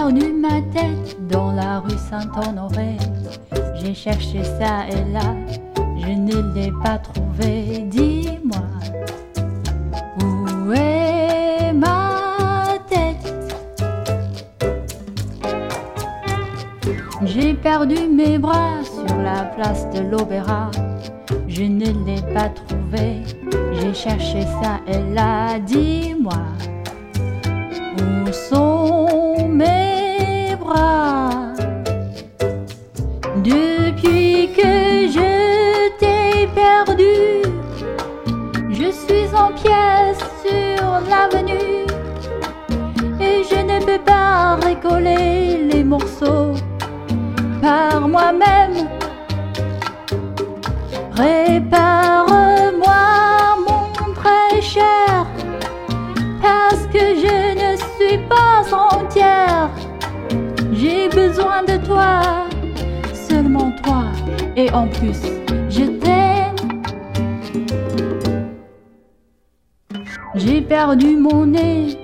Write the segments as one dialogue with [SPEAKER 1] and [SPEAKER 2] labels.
[SPEAKER 1] perdu ma tête dans la rue Saint-Honoré. J'ai cherché ça et là, je ne l'ai pas trouvé. Dis-moi, où est ma tête? J'ai perdu mes bras sur la place de l'Opéra. Je ne l'ai pas trouvé. J'ai cherché ça et là, dis-moi, où sont pas recoller les morceaux par moi-même. Répare-moi mon très cher, parce que je ne suis pas entière. J'ai besoin de toi, seulement toi, et en plus, je t'aime. J'ai perdu mon nez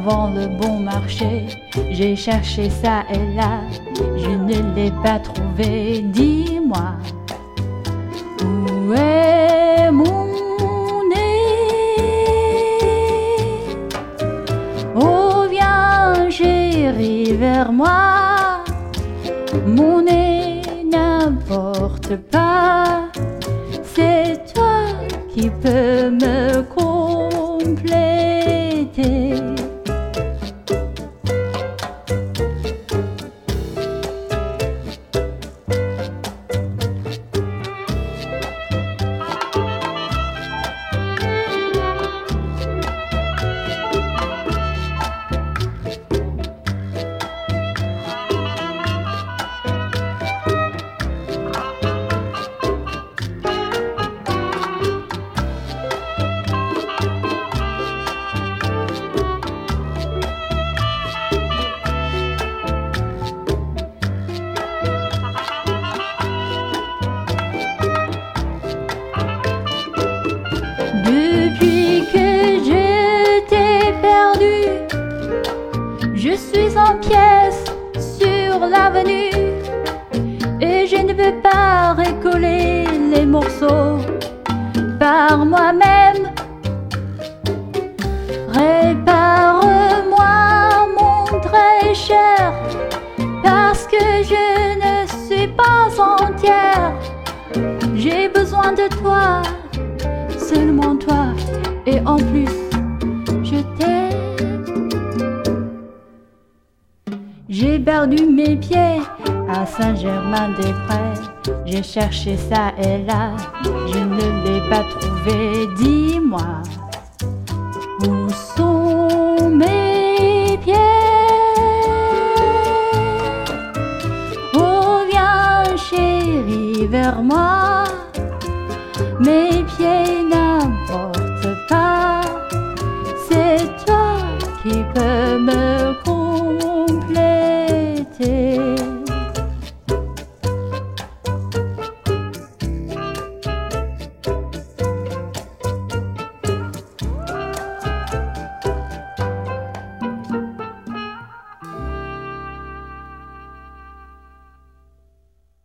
[SPEAKER 1] devant le bon marché. J'ai cherché ça et là, je ne l'ai pas trouvé. Dis-moi, où est mon nez? Oh, viens, chérie, vers moi. Mon nez n'importe pas. C'est toi qui peux me compléter. Et je ne peux pas recoller les morceaux par moi-même. Répare-moi mon très cher, parce que je ne suis pas entière. J'ai besoin de toi seulement toi et en plus perdu mes pieds à Saint-Germain-des-Prés. J'ai cherché ça et là, je ne l'ai pas trouvé. Dis-moi, où sont mes pieds? Oh, viens chérie vers moi. Mes pieds n'importe pas, c'est toi qui peux me